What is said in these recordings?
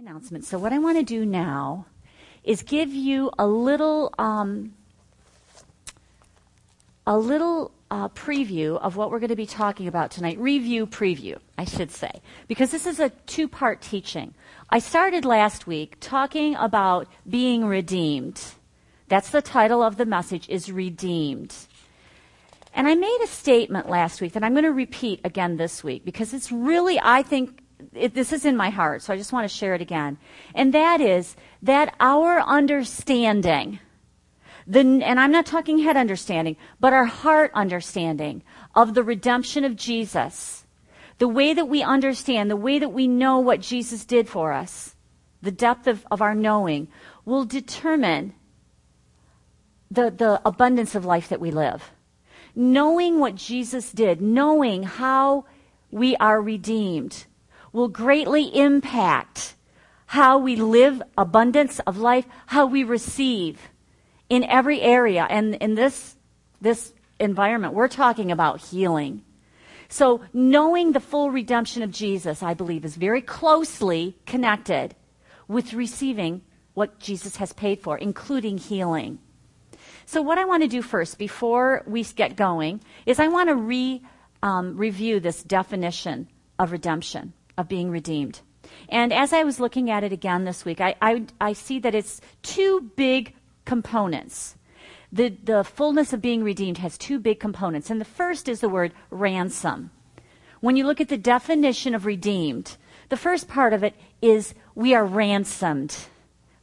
announcement. So, what I want to do now is give you a little, um, a little uh, preview of what we're going to be talking about tonight. Review, preview, I should say, because this is a two-part teaching. I started last week talking about being redeemed. That's the title of the message: is redeemed. And I made a statement last week that I'm going to repeat again this week because it's really, I think, it, this is in my heart, so I just want to share it again. And that is that our understanding, the, and I'm not talking head understanding, but our heart understanding of the redemption of Jesus, the way that we understand, the way that we know what Jesus did for us, the depth of, of our knowing, will determine the, the abundance of life that we live. Knowing what Jesus did, knowing how we are redeemed, will greatly impact how we live abundance of life, how we receive in every area. And in this, this environment, we're talking about healing. So knowing the full redemption of Jesus, I believe, is very closely connected with receiving what Jesus has paid for, including healing. So what I want to do first, before we get going, is I want to re, um, review this definition of redemption of being redeemed. And as I was looking at it again this week, I, I, I see that it's two big components. The, the fullness of being redeemed has two big components. And the first is the word ransom. When you look at the definition of redeemed, the first part of it is we are ransomed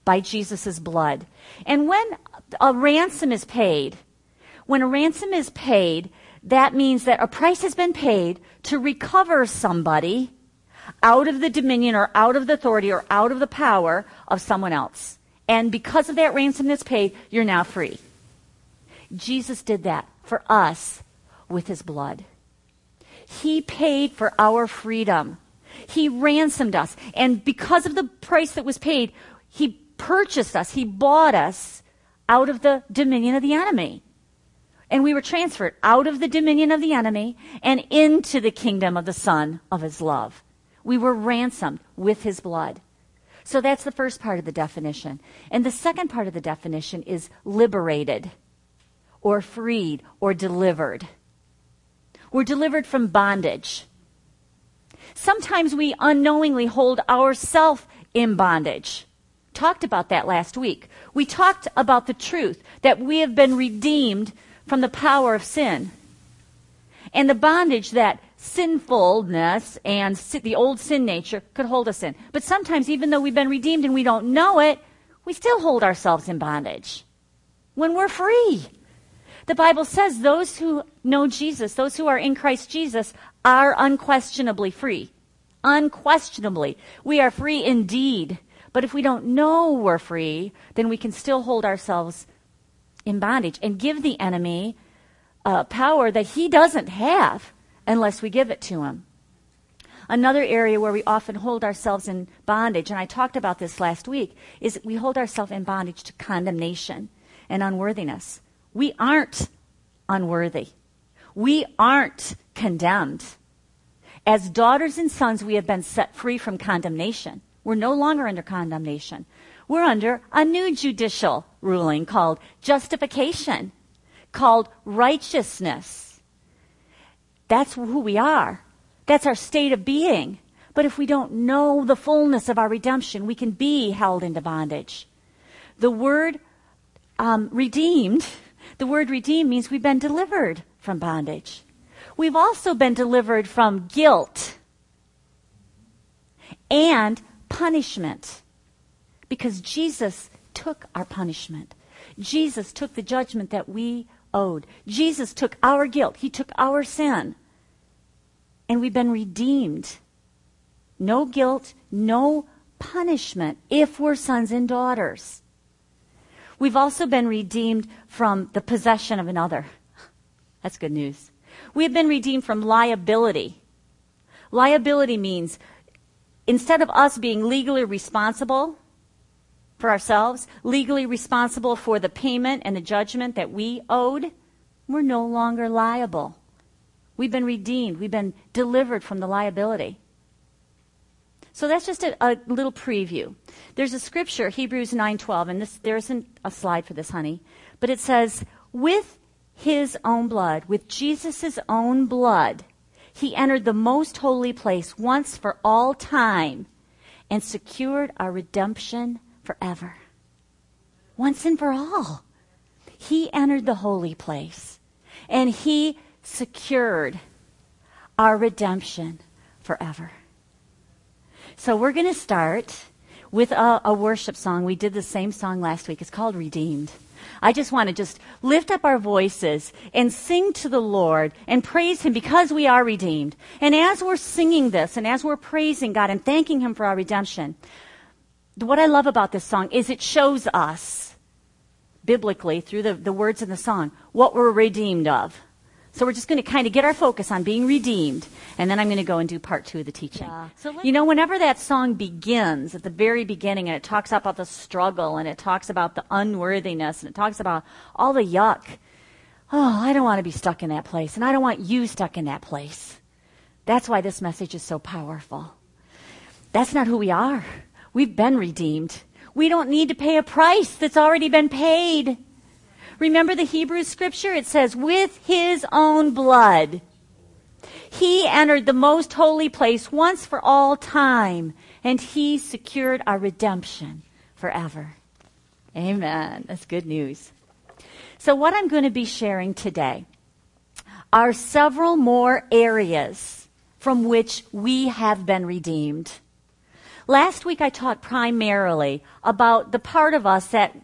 by Jesus' blood. And when a ransom is paid, when a ransom is paid, that means that a price has been paid to recover somebody out of the dominion or out of the authority or out of the power of someone else. And because of that ransom that's paid, you're now free. Jesus did that for us with his blood. He paid for our freedom. He ransomed us. And because of the price that was paid, he purchased us. He bought us out of the dominion of the enemy. And we were transferred out of the dominion of the enemy and into the kingdom of the Son of his love. We were ransomed with his blood. So that's the first part of the definition. And the second part of the definition is liberated or freed or delivered. We're delivered from bondage. Sometimes we unknowingly hold ourselves in bondage. Talked about that last week. We talked about the truth that we have been redeemed from the power of sin and the bondage that sinfulness and the old sin nature could hold us in. But sometimes, even though we've been redeemed and we don't know it, we still hold ourselves in bondage when we're free. The Bible says those who know Jesus, those who are in Christ Jesus, are unquestionably free. Unquestionably. We are free indeed. But if we don't know we're free, then we can still hold ourselves in bondage and give the enemy uh, power that he doesn't have unless we give it to him. Another area where we often hold ourselves in bondage, and I talked about this last week, is we hold ourselves in bondage to condemnation and unworthiness. We aren't unworthy. We aren't condemned. As daughters and sons, we have been set free from condemnation. We're no longer under condemnation. We're under a new judicial ruling called justification, called righteousness. That's who we are. That's our state of being. But if we don't know the fullness of our redemption, we can be held into bondage. The word um, redeemed, the word redeemed means we've been delivered from bondage. We've also been delivered from guilt and punishment because Jesus took our punishment. Jesus took the judgment that we owed. Jesus took our guilt, He took our sin, and we've been redeemed. No guilt, no punishment if we're sons and daughters. We've also been redeemed from the possession of another. That's good news. We have been redeemed from liability. Liability means instead of us being legally responsible for ourselves, legally responsible for the payment and the judgment that we owed, we're no longer liable. We've been redeemed. We've been delivered from the liability. So that's just a, a little preview. There's a scripture, Hebrews 9:12, and this, there isn't a slide for this, honey, but it says, "With his own blood, with Jesus' own blood, he entered the most holy place once for all time and secured our redemption forever. Once and for all. He entered the holy place and he secured our redemption forever. So we're going to start with a, a, worship song. We did the same song last week. It's called Redeemed. I just want to just lift up our voices and sing to the Lord and praise Him because we are redeemed. And as we're singing this and as we're praising God and thanking Him for our redemption, what I love about this song is it shows us biblically through the, the words in the song what we're redeemed of. So we're just going to kind of get our focus on being redeemed, and then I'm going to go and do part two of the teaching. Yeah. So you know, whenever that song begins at the very beginning, and it talks about the struggle, and it talks about the unworthiness, and it talks about all the yuck. Oh, I don't want to be stuck in that place, and I don't want you stuck in that place. That's why this message is so powerful. That's not who we are. We've been redeemed. We don't need to pay a price that's already been paid. Remember the Hebrew scripture? It says, with his own blood. He entered the most holy place once for all time, and he secured our redemption forever. Amen. That's good news. So, what I'm going to be sharing today are several more areas from which we have been redeemed. Last week I taught primarily about the part of us that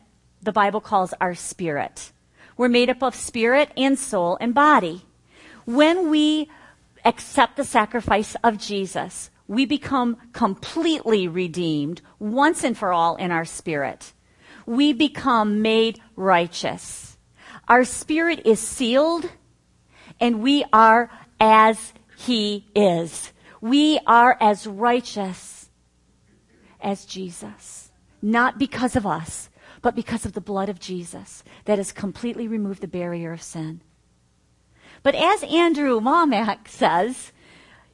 the Bible calls our spirit. We're made up of spirit and soul and body. When we accept the sacrifice of Jesus, we become completely redeemed once and for all in our spirit. We become made righteous. Our spirit is sealed and we are as he is. We are as righteous as Jesus. Not because of us, but because of the blood of Jesus that has completely removed the barrier of sin. But as Andrew Wommack says,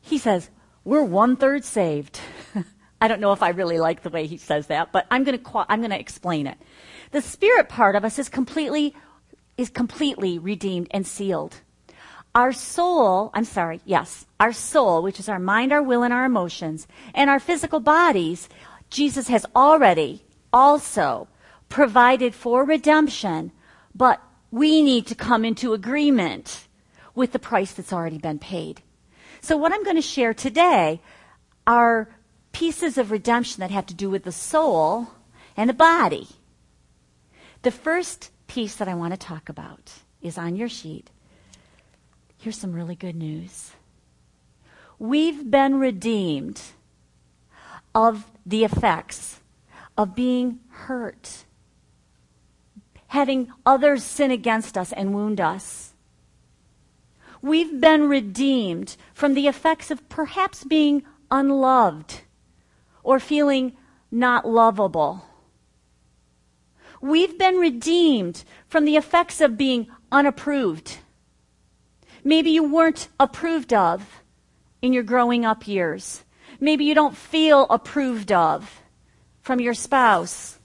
he says, we're one third saved. I don't know if I really like the way he says that, but I'm going to I'm going to explain it. The spirit part of us is completely is completely redeemed and sealed. Our soul, I'm sorry, yes, our soul, which is our mind, our will, and our emotions, and our physical bodies, Jesus has already also provided for redemption, but we need to come into agreement with the price that's already been paid. So, what I'm going to share today are pieces of redemption that have to do with the soul and the body. The first piece that I want to talk about is on your sheet. Here's some really good news. We've been redeemed of the effects of being hurt having others sin against us and wound us. We've been redeemed from the effects of perhaps being unloved or feeling not lovable. We've been redeemed from the effects of being unapproved. Maybe you weren't approved of in your growing up years. Maybe you don't feel approved of from your spouse.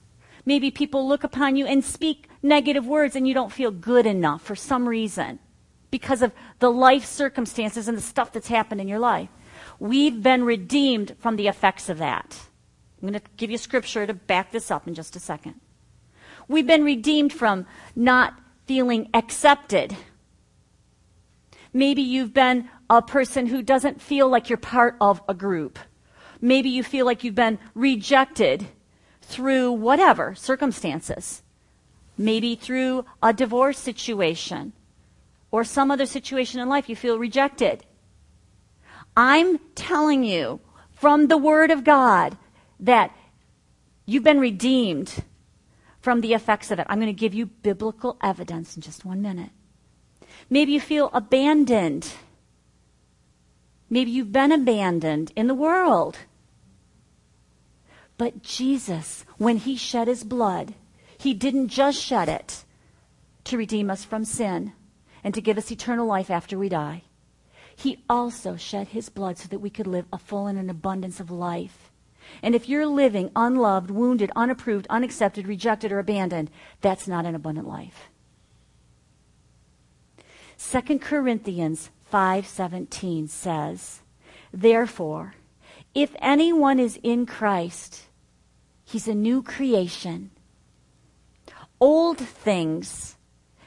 Maybe people look upon you and speak negative words and you don't feel good enough for some reason because of the life circumstances and the stuff that's happened in your life. We've been redeemed from the effects of that. I'm going to give you scripture to back this up in just a second. We've been redeemed from not feeling accepted. Maybe you've been a person who doesn't feel like you're part of a group. Maybe you feel like you've been rejected through whatever circumstances maybe through a divorce situation or some other situation in life you feel rejected. I'm telling you from the Word of God that you've been redeemed from the effects of it. I'm going to give you biblical evidence in just one minute. Maybe you feel abandoned. Maybe you've been abandoned in the world. But Jesus, when he shed his blood, he didn't just shed it to redeem us from sin and to give us eternal life after we die. He also shed his blood so that we could live a full and an abundance of life And if you're living unloved, wounded, unapproved, unaccepted, rejected, or abandoned, that's not an abundant life. 2 Corinthians 5:17 says, "Therefore, if anyone is in Christ, he's a new creation. Old things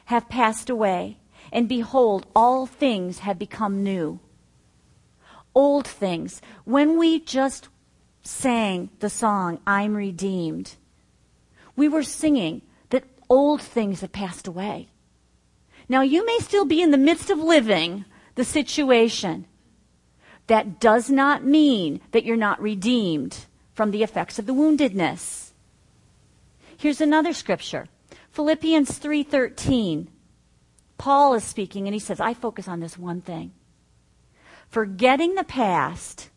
have passed away, and behold, all things have become new." Old things. When we just sang the song, I'm redeemed, we were singing that old things have passed away. Now, you may still be in the midst of living the situation. That does not mean that you're not redeemed from the effects of the woundedness. Here's another scripture. Philippians 3:13. Paul is speaking and he says, "I focus on this one thing. Forgetting the past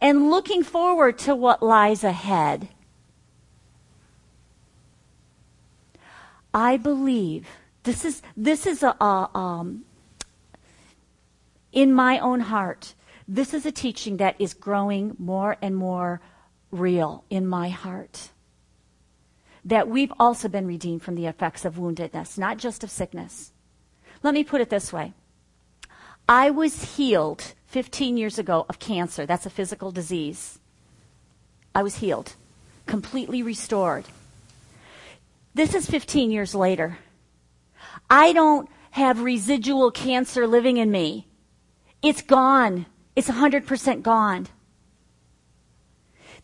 and looking forward to what lies ahead. I believe this is this is a, a um, in my own heart. This is a teaching that is growing more and more real in my heart. That we've also been redeemed from the effects of woundedness, not just of sickness. Let me put it this way. I was healed 15 years ago of cancer. That's a physical disease. I was healed, completely restored. This is 15 years later. I don't have residual cancer living in me. It's gone. It's 100% gone.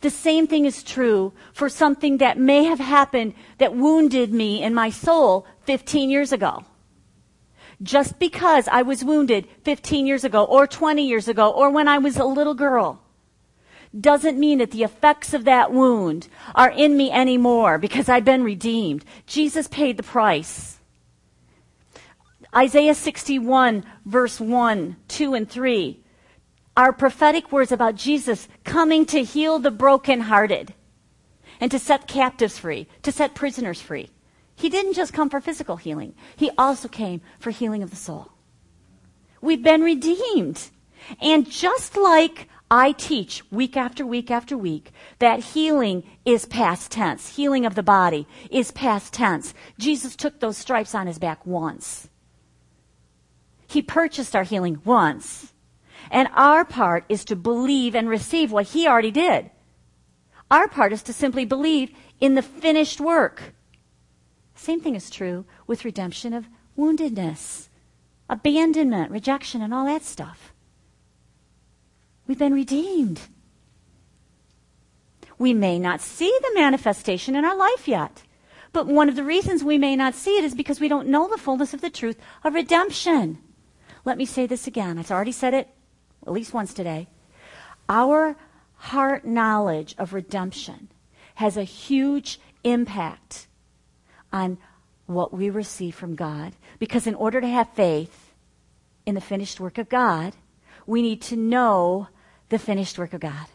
The same thing is true for something that may have happened that wounded me in my soul 15 years ago. Just because I was wounded 15 years ago or 20 years ago or when I was a little girl doesn't mean that the effects of that wound are in me anymore because I've been redeemed. Jesus paid the price. Isaiah 61 verse 1, 2 and 3 are prophetic words about Jesus coming to heal the brokenhearted and to set captives free, to set prisoners free. He didn't just come for physical healing, He also came for healing of the soul. We've been redeemed. And just like I teach week after week after week that healing is past tense, healing of the body is past tense. Jesus took those stripes on his back once. He purchased our healing once. And our part is to believe and receive what he already did. Our part is to simply believe in the finished work. Same thing is true with redemption of woundedness, abandonment, rejection, and all that stuff. We've been redeemed. We may not see the manifestation in our life yet. But one of the reasons we may not see it is because we don't know the fullness of the truth of redemption. Let me say this again. I've already said it at least once today. Our heart knowledge of redemption has a huge impact on what we receive from God. Because in order to have faith in the finished work of God, we need to know the finished work of God.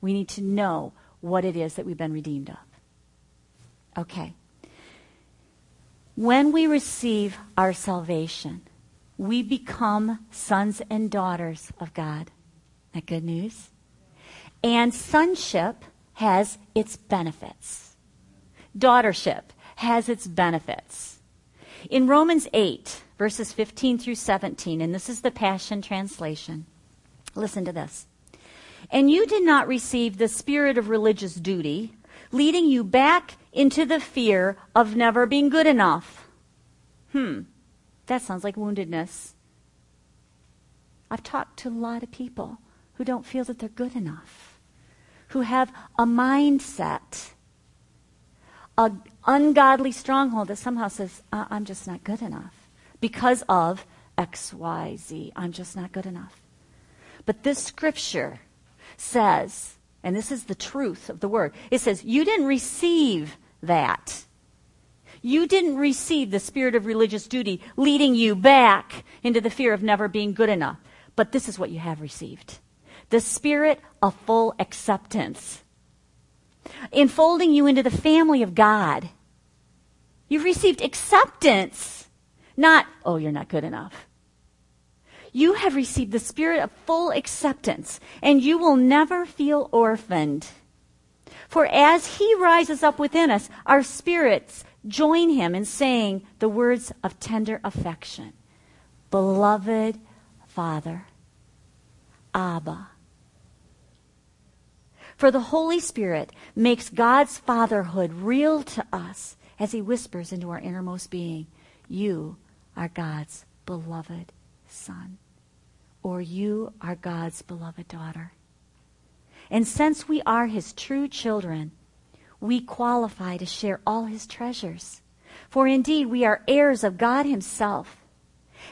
We need to know what it is that we've been redeemed of. Okay. When we receive our salvation, we become sons and daughters of God. That good news? And sonship has its benefits. Daughtership has its benefits. In Romans 8, verses 15 through 17, and this is the Passion Translation, listen to this. And you did not receive the spirit of religious duty, leading you back into the fear of never being good enough. Hmm, that sounds like woundedness. I've talked to a lot of people who don't feel that they're good enough, who have a mindset a ungodly stronghold that somehow says, uh, I'm just not good enough because of X, Y, Z. I'm just not good enough. But this scripture says, and this is the truth of the word, it says, you didn't receive that. You didn't receive the spirit of religious duty leading you back into the fear of never being good enough. But this is what you have received the spirit of full acceptance enfolding you into the family of God. You've received acceptance, not, oh, you're not good enough. You have received the spirit of full acceptance, and you will never feel orphaned. For as he rises up within us, our spirits join him in saying the words of tender affection Beloved Father, Abba. For the Holy Spirit makes God's fatherhood real to us as he whispers into our innermost being, You are God's beloved Son, or You are God's beloved daughter. And since we are his true children, we qualify to share all his treasures. For indeed, we are heirs of God himself.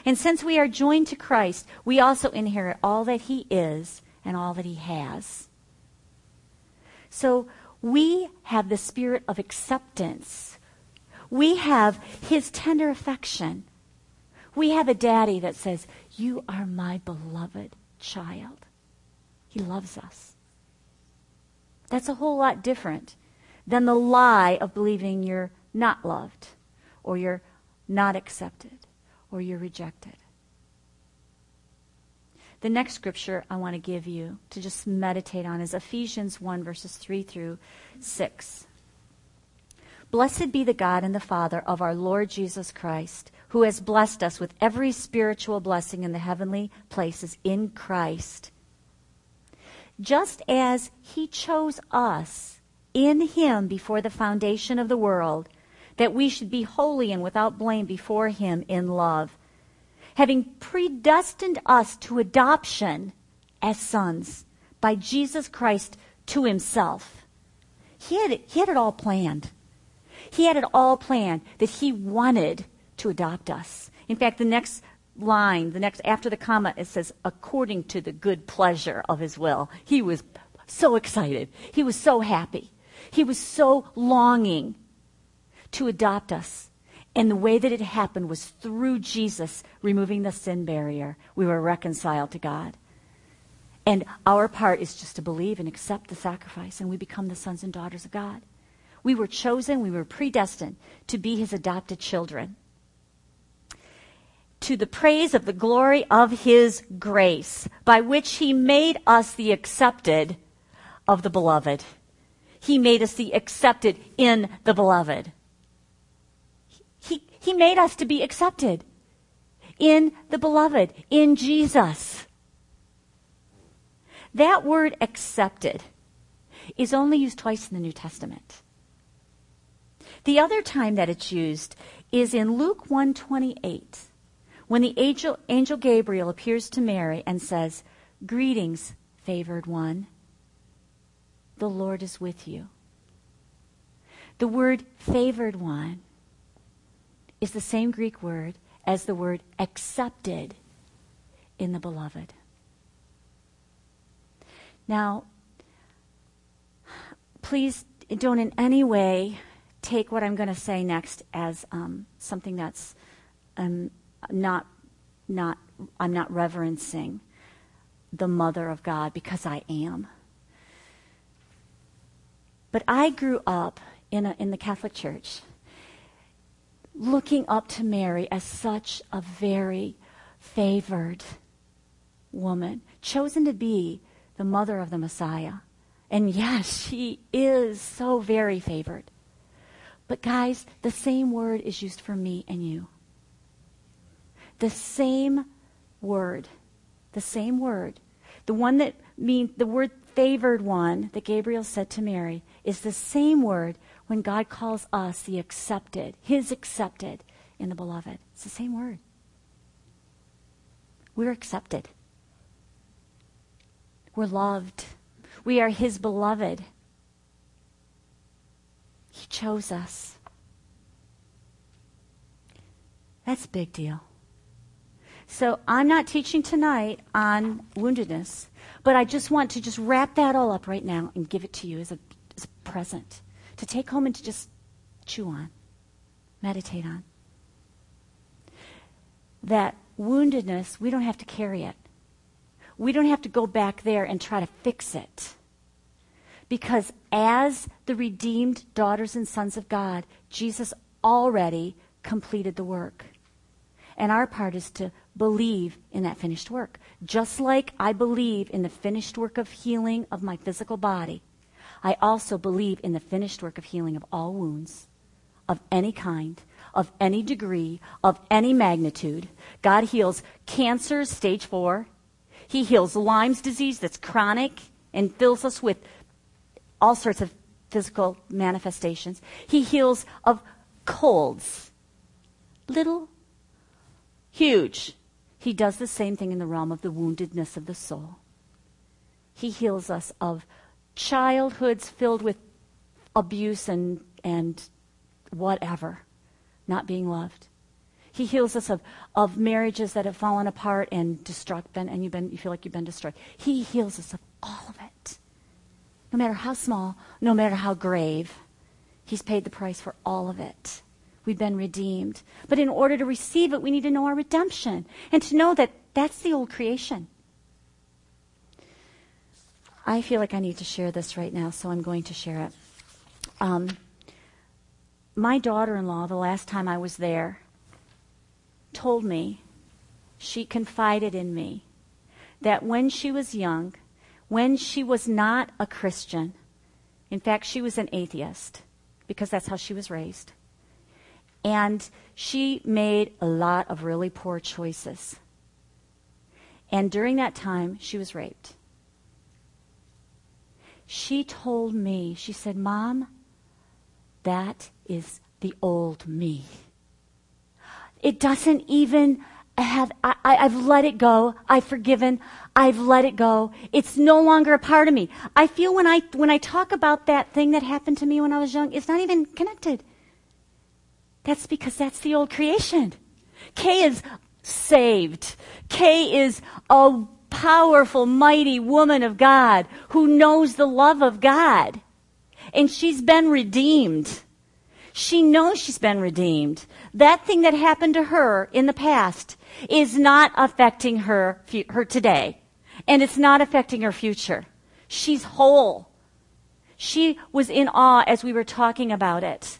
And since we are joined to Christ, we also inherit all that he is and all that he has. So we have the spirit of acceptance. We have his tender affection. We have a daddy that says, You are my beloved child. He loves us. That's a whole lot different than the lie of believing you're not loved or you're not accepted or you're rejected. The next scripture I want to give you to just meditate on is Ephesians 1, verses 3 through 6. Blessed be the God and the Father of our Lord Jesus Christ, who has blessed us with every spiritual blessing in the heavenly places in Christ. Just as he chose us in him before the foundation of the world, that we should be holy and without blame before him in love, having predestined us to adoption as sons by Jesus Christ to himself. He had, it, he had it all planned. He had it all planned that he wanted to adopt us. In fact, the next line, the next after the comma, it says, according to the good pleasure of his will. He was so excited. He was so happy. He was so longing to adopt us. And the way that it happened was through Jesus removing the sin barrier. We were reconciled to God. And our part is just to believe and accept the sacrifice, and we become the sons and daughters of God. We were chosen, we were predestined to be his adopted children. To the praise of the glory of his grace, by which he made us the accepted of the beloved. He made us the accepted in the beloved. He, he made us to be accepted in the beloved, in Jesus. That word accepted is only used twice in the New Testament. The other time that it's used is in Luke 128 when the angel, angel Gabriel appears to Mary and says, Greetings, favored one the Lord is with you. The word favored one is the same Greek word as the word accepted in the beloved. Now, please don't in any way take what I'm going to say next as um, something that's um, not, not, I'm not reverencing the mother of God because I am. But I grew up in, a, in the Catholic Church looking up to Mary as such a very favored woman, chosen to be the mother of the Messiah. And yes, she is so very favored. But guys, the same word is used for me and you. The same word. The same word. The one that means the word favored one that Gabriel said to Mary is the same word when God calls us the accepted, his accepted in the beloved. It's the same word. We're accepted. We're loved. We are his beloved. He chose us. That's a big deal. So I'm not teaching tonight on woundedness, but I just want to just wrap that all up right now and give it to you as a, as a present to take home and to just chew on, meditate on. That woundedness, we don't have to carry it. We don't have to go back there and try to fix it. Because as the redeemed daughters and sons of God, Jesus already completed the work. And our part is to believe in that finished work. Just like I believe in the finished work of healing of my physical body, I also believe in the finished work of healing of all wounds of any kind, of any degree, of any magnitude. God heals cancer, stage four. He heals Lyme's disease that's chronic and fills us with all sorts of physical manifestations. He heals of colds, little, huge. He does the same thing in the realm of the woundedness of the soul. He heals us of childhoods filled with abuse and, and whatever, not being loved. He heals us of, of marriages that have fallen apart and destruct been, and you've been, you feel like you've been destroyed. He heals us of all of it. No matter how small, no matter how grave, He's paid the price for all of it. We've been redeemed. But in order to receive it, we need to know our redemption and to know that that's the old creation. I feel like I need to share this right now, so I'm going to share it. Um, my daughter in law, the last time I was there, told me, she confided in me, that when she was young, when she was not a Christian, in fact, she was an atheist, because that's how she was raised. And she made a lot of really poor choices. And during that time, she was raped. She told me, she said, Mom, that is the old me. It doesn't even have, I, have let it go. I've forgiven. I've let it go. It's no longer a part of me. I feel when I, when I talk about that thing that happened to me when I was young, it's not even connected. That's because that's the old creation. Kay is saved. Kay is a powerful, mighty woman of God who knows the love of God. And she's been redeemed. She knows she's been redeemed. That thing that happened to her in the past is not affecting her, her today. And it's not affecting her future. She's whole. She was in awe as we were talking about it.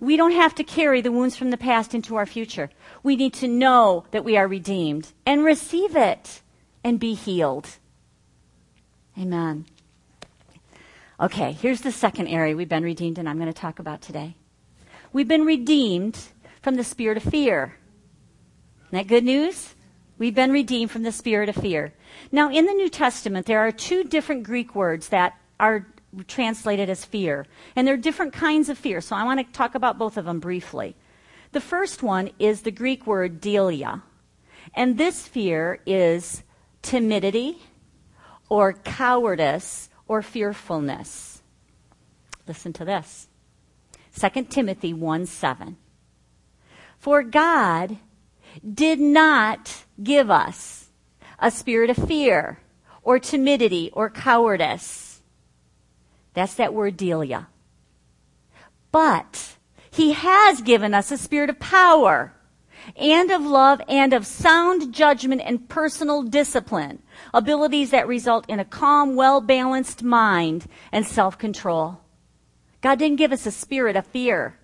We don't have to carry the wounds from the past into our future. We need to know that we are redeemed and receive it and be healed. Amen. Okay, here's the second area we've been redeemed and I'm going to talk about today. We've been redeemed from the spirit of fear. Isn't that good news? We've been redeemed from the spirit of fear. Now, in the New Testament, there are two different Greek words that are translated as fear. And there are different kinds of fear, so I want to talk about both of them briefly. The first one is the Greek word deilia. And this fear is timidity or cowardice or fearfulness. Listen to this 2 Timothy 1 7. For God did not give us a spirit of fear or timidity or cowardice that's that word deilia. But he has given us a spirit of power and of love and of sound judgment and personal discipline, abilities that result in a calm, well balanced mind and self control. God didn't give us a spirit of fear.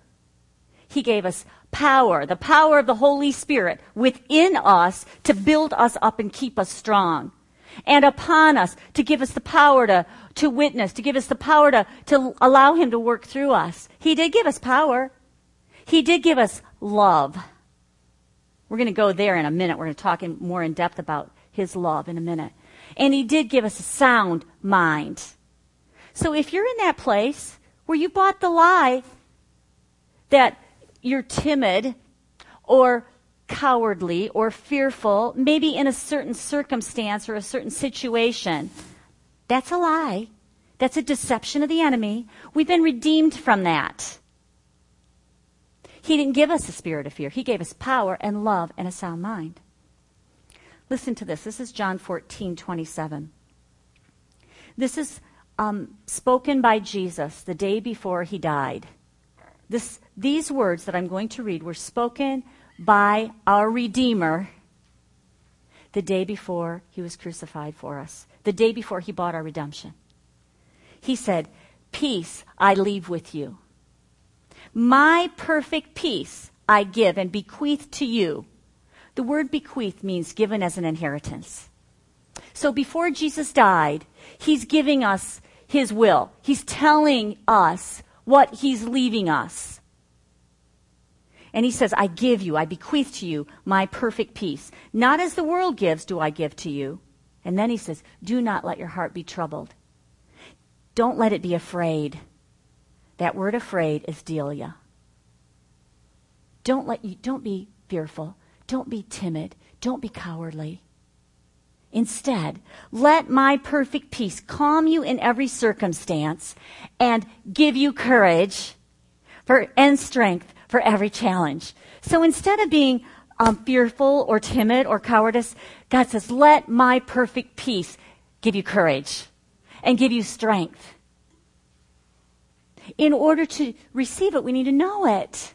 He gave us power, the power of the Holy Spirit within us to build us up and keep us strong and upon us to give us the power to, to witness, to give us the power to, to allow Him to work through us. He did give us power. He did give us love. We're going to go there in a minute. We're going to talk in more in depth about His love in a minute. And He did give us a sound mind. So if you're in that place where you bought the lie that you're timid or cowardly or fearful, maybe in a certain circumstance or a certain situation. That's a lie. That's a deception of the enemy. We've been redeemed from that. He didn't give us a spirit of fear. He gave us power and love and a sound mind. Listen to this. This is John 14, 27. This is um, spoken by Jesus the day before he died. This, these words that I'm going to read were spoken by our Redeemer the day before he was crucified for us, the day before he bought our redemption. He said, Peace I leave with you. My perfect peace I give and bequeath to you. The word bequeath means given as an inheritance. So before Jesus died, he's giving us his will. He's telling us what he's leaving us. And he says, I give you, I bequeath to you my perfect peace. Not as the world gives do I give to you. And then he says, do not let your heart be troubled. Don't let it be afraid. That word afraid is deilia. Don't let you, don't be fearful. Don't be timid. Don't be cowardly. Instead, let my perfect peace calm you in every circumstance and give you courage for, and strength for every challenge. So instead of being um, fearful or timid or cowardice, God says, let my perfect peace give you courage and give you strength. In order to receive it, we need to know it.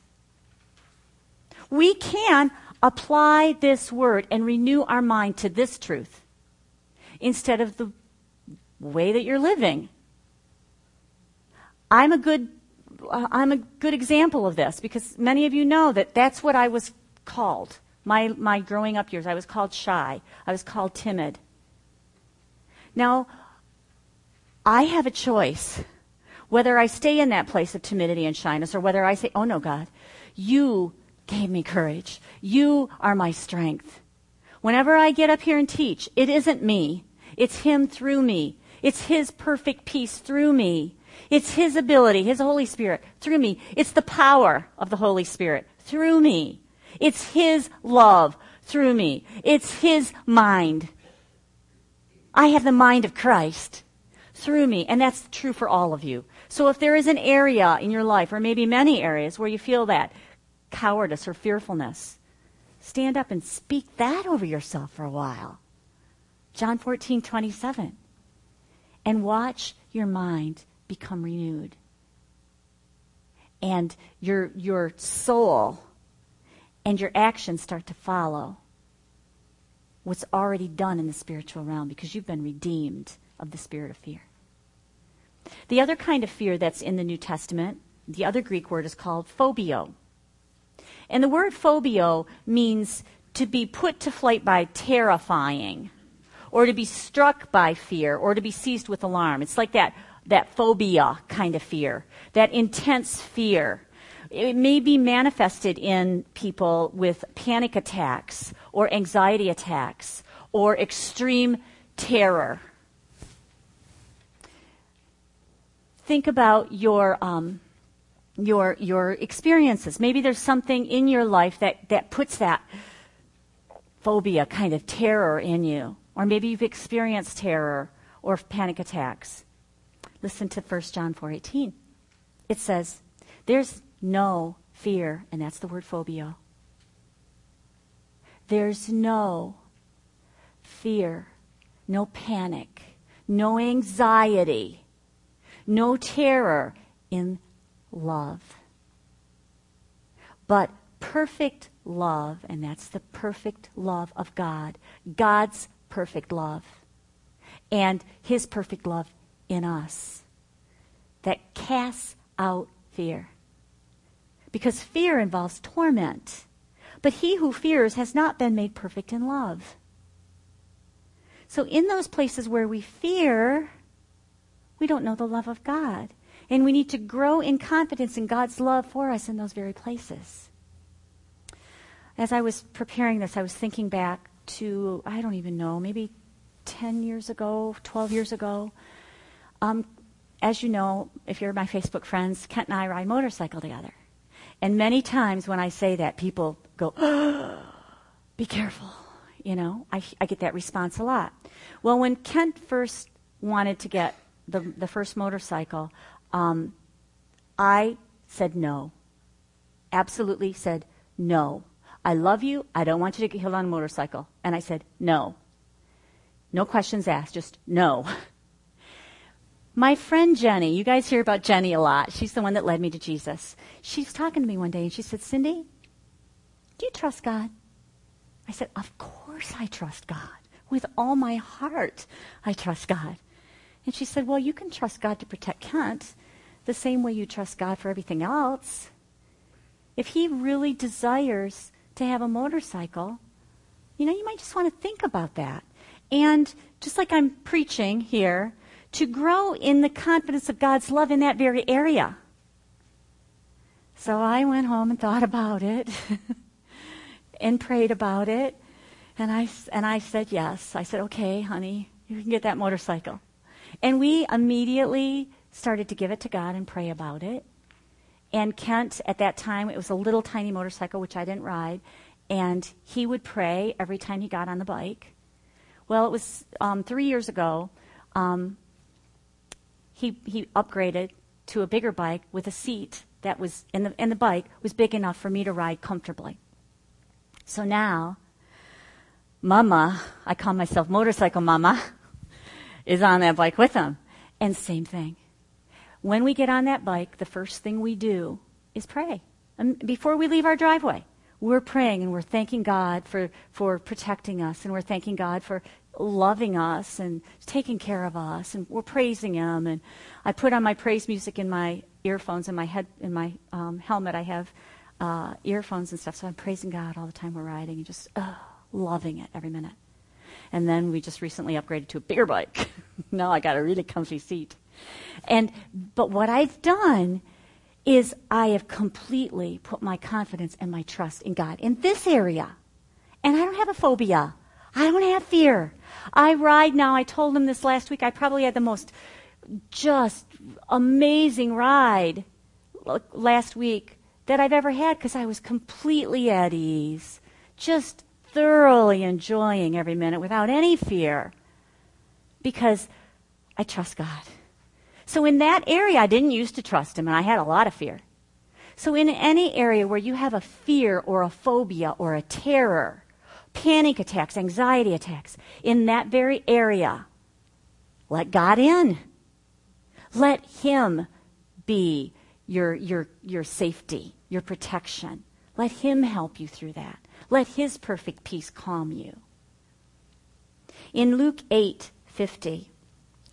We can apply this word and renew our mind to this truth instead of the way that you're living. I'm a good I'm a good example of this because many of you know that that's what I was called. My my growing up years, I was called shy. I was called timid. Now, I have a choice whether I stay in that place of timidity and shyness or whether I say, "Oh no, God, you gave me courage. You are my strength." Whenever I get up here and teach, it isn't me. It's Him through me. It's His perfect peace through me. It's His ability, His Holy Spirit through me. It's the power of the Holy Spirit through me. It's His love through me. It's His mind. I have the mind of Christ through me, and that's true for all of you. So if there is an area in your life, or maybe many areas, where you feel that cowardice or fearfulness, stand up and speak that over yourself for a while. John 14, 27. And watch your mind become renewed. And your, your soul and your actions start to follow what's already done in the spiritual realm because you've been redeemed of the spirit of fear. The other kind of fear that's in the New Testament, the other Greek word is called phobio. And the word phobio means to be put to flight by terrifying or to be struck by fear or to be seized with alarm. It's like that, that phobia kind of fear, that intense fear. It may be manifested in people with panic attacks or anxiety attacks or extreme terror. Think about your, um, your, your experiences. Maybe there's something in your life that, that puts that phobia, kind of terror in you. Or maybe you've experienced terror or panic attacks. Listen to 1 John 4:18. It says, "There's no fear, and that's the word phobia. There's no fear, no panic, no anxiety, no terror in love. But perfect love, and that's the perfect love of God, God's perfect love and his perfect love in us that casts out fear. Because fear involves torment. But he who fears has not been made perfect in love. So, in those places where we fear, we don't know the love of God. And we need to grow in confidence in God's love for us in those very places. As I was preparing this, I was thinking back to, I don't even know, maybe 10 years ago, 12 years ago. Um, as you know, if you're my Facebook friends, Kent and I ride motorcycle together. And many times when I say that, people go, be careful. You know, I, I get that response a lot. Well, when Kent first wanted to get the, the first motorcycle, um, I said no. Absolutely said no. I love you. I don't want you to get killed on a motorcycle. And I said, no. No questions asked, just no. My friend Jenny, you guys hear about Jenny a lot. She's the one that led me to Jesus. She's talking to me one day and she said, Cindy, do you trust God? I said, Of course I trust God. With all my heart, I trust God. And she said, Well, you can trust God to protect Kent the same way you trust God for everything else. if he really desires to have a motorcycle, you know, you might just want to think about that. And just like I'm preaching here, to grow in the confidence of God's love in that very area. So I went home and thought about it and prayed about it. And I, and I said yes. I said, okay, honey, you can get that motorcycle. And we immediately started to give it to God and pray about it. And Kent, at that time, it was a little tiny motorcycle, which I didn't ride. And he would pray every time he got on the bike. Well, it was um, three years ago. Um, he, he upgraded to a bigger bike with a seat that was, and the, and the bike was big enough for me to ride comfortably. So now, Mama, I call myself Motorcycle Mama, is on that bike with him. And same thing. When we get on that bike, the first thing we do is pray. Before we leave our driveway, we're praying and we're thanking God for, for protecting us and we're thanking God for loving us and taking care of us and we're praising him. And i put on my praise music in my earphones in my head in my um, helmet. I have uh, earphones and stuff so i'm praising god all the time we're riding and just uh, loving it every minute. And then we just recently upgraded to a bigger bike. Now i got a really comfy seat. And but what i've done is i have completely put my confidence and my trust in god in this area. And i don't have a phobia. I don't have fear. I ride now. I told him this last week. I probably had the most just amazing ride last week that I've ever had because I was completely at ease, just thoroughly enjoying every minute without any fear because I trust God. So in that area, I didn't used to trust Him and I had a lot of fear. So in any area where you have a fear or a phobia or a terror, panic attacks, anxiety attacks in that very area. Let God in. Let Him be your, your, your safety, your protection. Let Him help you through that. Let His perfect peace calm you. In Luke 8 50,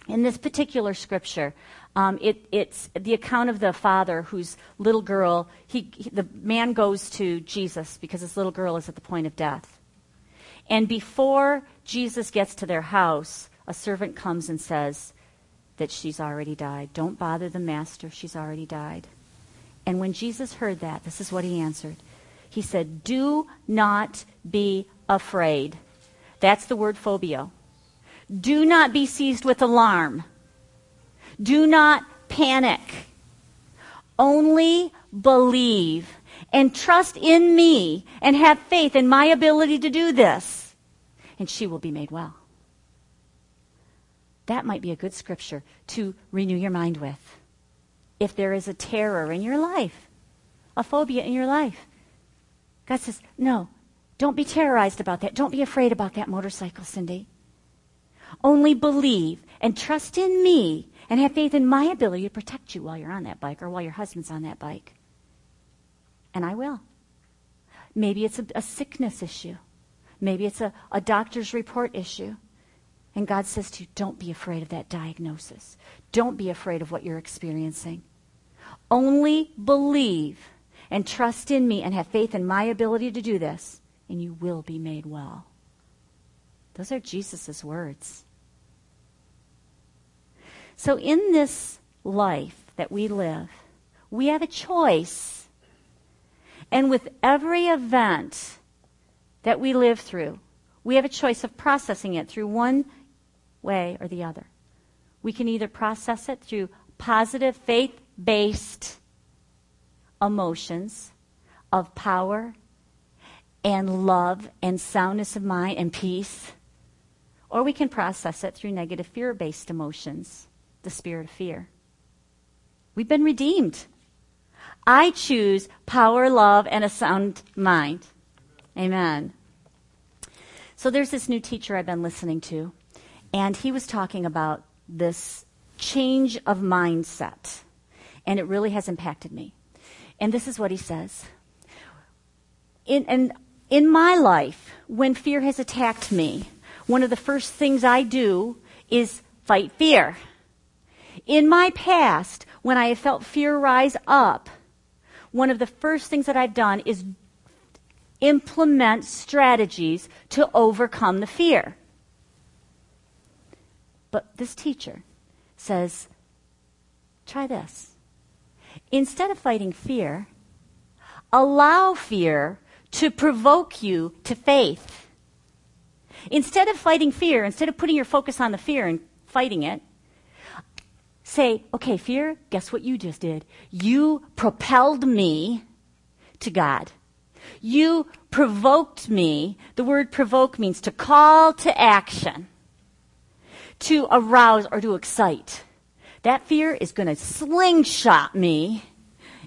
in this particular scripture, um, it, it's the account of the father whose little girl, he, he, the man goes to Jesus because his little girl is at the point of death. And before Jesus gets to their house, a servant comes and says that she's already died. Don't bother the master, she's already died. And when Jesus heard that, this is what he answered. He said, Do not be afraid. That's the word phobia. Do not be seized with alarm. Do not panic. Only believe and trust in me and have faith in my ability to do this, and she will be made well. That might be a good scripture to renew your mind with. If there is a terror in your life, a phobia in your life, God says, no, don't be terrorized about that. Don't be afraid about that motorcycle, Cindy. Only believe and trust in me and have faith in my ability to protect you while you're on that bike or while your husband's on that bike and I will. Maybe it's a, a sickness issue. Maybe it's a, a doctor's report issue. And God says to you, don't be afraid of that diagnosis. Don't be afraid of what you're experiencing. Only believe and trust in me and have faith in my ability to do this, and you will be made well. Those are Jesus' words. So, in this life that we live, we have a choice and with every event that we live through, we have a choice of processing it through one way or the other. We can either process it through positive, faith based emotions of power and love and soundness of mind and peace, or we can process it through negative fear based emotions, the spirit of fear. We've been redeemed. I choose power, love, and a sound mind. Amen. So there's this new teacher I've been listening to, and he was talking about this change of mindset, and it really has impacted me. And this is what he says. In, and in my life, when fear has attacked me, one of the first things I do is fight fear. In my past, when I have felt fear rise up, one of the first things that I've done is implement strategies to overcome the fear. But this teacher says, try this. Instead of fighting fear, allow fear to provoke you to faith. Instead of fighting fear, instead of putting your focus on the fear and fighting it, say, okay, fear, guess what you just did? You propelled me to God. You provoked me. The word provoke means to call to action, to arouse or to excite. That fear is going to slingshot me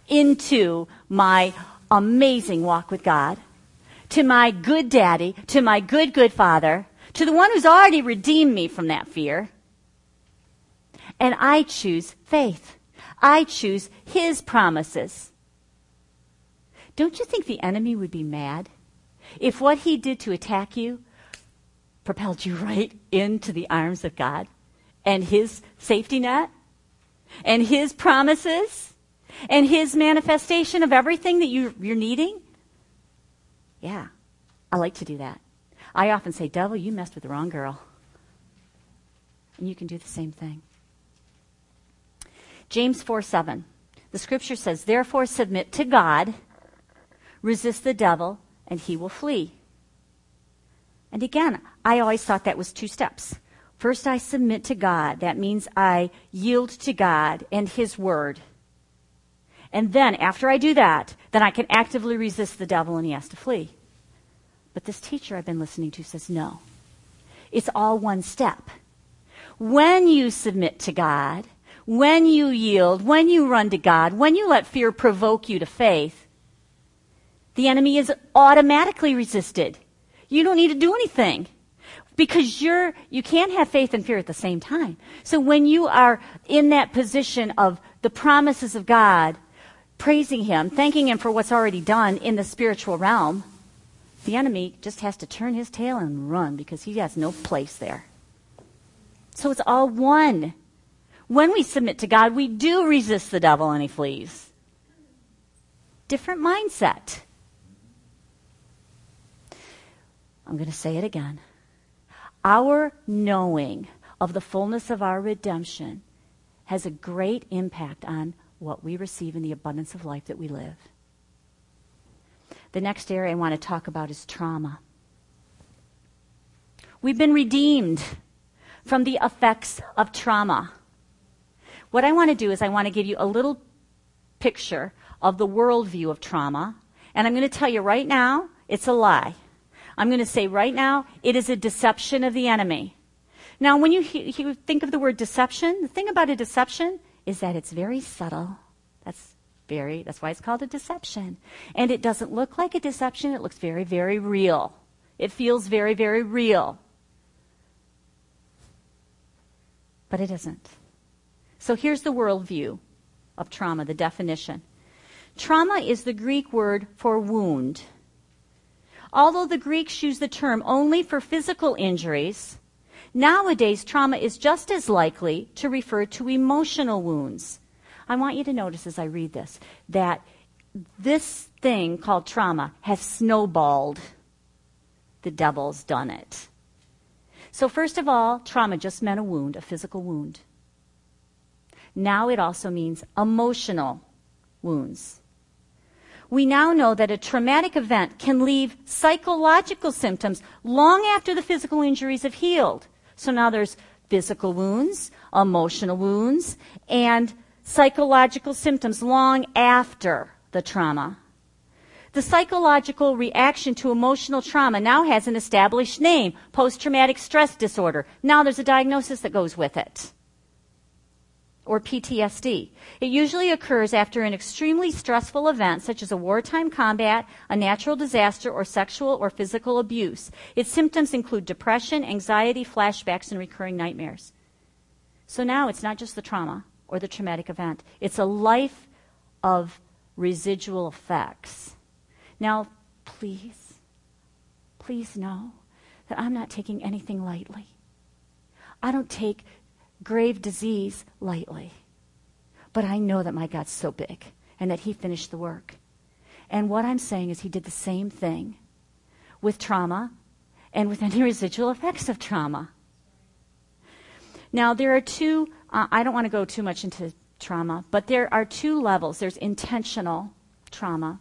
into my amazing walk with God, to my good daddy, to my good, good father, to the one who's already redeemed me from that fear. And I choose faith. I choose his promises. Don't you think the enemy would be mad if what he did to attack you propelled you right into the arms of God and his safety net and his promises and his manifestation of everything that you, you're needing? Yeah, I like to do that. I often say, Devil, you messed with the wrong girl. And you can do the same thing. James 4 7. The scripture says, Therefore submit to God, resist the devil, and he will flee. And again, I always thought that was two steps. First, I submit to God. That means I yield to God and His Word. And then, after I do that, then I can actively resist the devil and he has to flee. But this teacher I've been listening to says no. It's all one step. When you submit to God, when you yield, when you run to God, when you let fear provoke you to faith, the enemy is automatically resisted. You don't need to do anything because you're you can't have faith and fear at the same time. So when you are in that position of the promises of God, praising him, thanking him for what's already done in the spiritual realm, the enemy just has to turn his tail and run because he has no place there. So it's all one. When we submit to God, we do resist the devil and he flees. Different mindset. I'm going to say it again. Our knowing of the fullness of our redemption has a great impact on what we receive in the abundance of life that we live. The next area I want to talk about is trauma. We've been redeemed from the effects of trauma. What I want to do is I want to give you a little picture of the worldview of trauma. And I'm going to tell you right now, it's a lie. I'm going to say right now, it is a deception of the enemy. Now, when you, he- think of the word deception, the thing about a deception is that it's very subtle. That's very, that's why it's called a deception. And it doesn't look like a deception, it looks very, very real. It feels very, very real. But it isn't. So here's the worldview of trauma, the definition. Trauma is the Greek word for wound. Although the Greeks used the term only for physical injuries, nowadays trauma is just as likely to refer to emotional wounds. I want you to notice as I read this that this thing called trauma has snowballed. The devil's done it. So, first of all, trauma just meant a wound, a physical wound. Now it also means emotional wounds we now know that a traumatic event can leave psychological symptoms long after the physical injuries have healed. So now there's physical wounds, emotional wounds, and psychological symptoms long after the trauma. The psychological reaction to emotional trauma now has an established name, post traumatic stress disorder. Now there's a diagnosis that goes with it or PTSD. It usually occurs after an extremely stressful event, such as a wartime combat, a natural disaster, or sexual or physical abuse. Its symptoms include depression, anxiety, flashbacks, and recurring nightmares. So now it's not just the trauma or the traumatic event, it's a life of residual effects. Now, please, please know that I'm not taking anything lightly. I don't take grave disease lightly. But I know that my God's so big and that He finished the work. And what I'm saying is He did the same thing with trauma and with any residual effects of trauma. Now, there are two, uh, I don't want to go too much into trauma, but there are two levels. There's intentional trauma,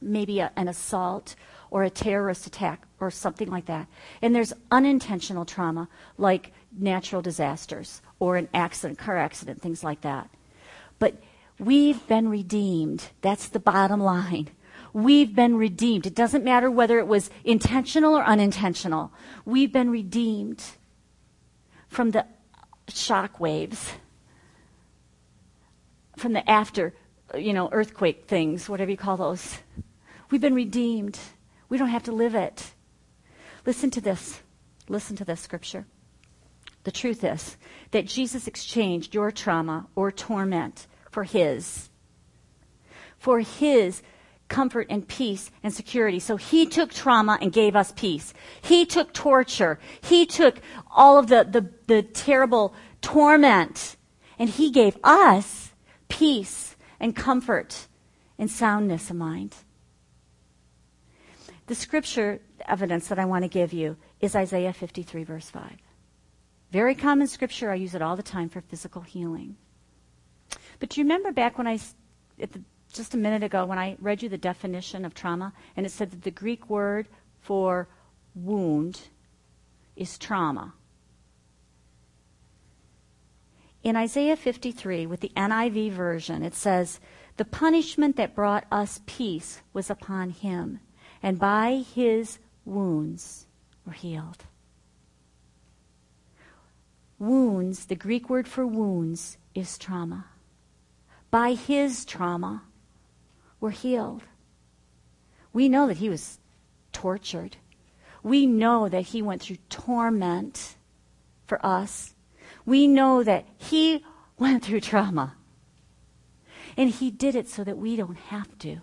maybe a, an assault or a terrorist attack or something like that. And there's unintentional trauma, like natural disasters or an accident, car accident, things like that. But we've been redeemed. That's the bottom line. We've been redeemed. It doesn't matter whether it was intentional or unintentional. We've been redeemed from the shock waves, from the after, you know, earthquake things, whatever you call those. We've been redeemed. We don't have to live it. Listen to this. Listen to this scripture. The truth is that Jesus exchanged your trauma or torment for his. For his comfort and peace and security. So he took trauma and gave us peace. He took torture. He took all of the, the, the terrible torment and he gave us peace and comfort and soundness of mind. The scripture evidence that I want to give you is Isaiah 53, verse 5. Very common scripture. I use it all the time for physical healing. But do you remember back when I, the, just a minute ago, when I read you the definition of trauma, and it said that the Greek word for wound is trauma. In Isaiah 53, with the NIV version, it says, The punishment that brought us peace was upon him, and by his wounds were healed. Wounds, the Greek word for wounds, is trauma. By his trauma, we're healed. We know that he was tortured. We know that he went through torment for us. We know that he went through trauma. And he did it so that we don't have to.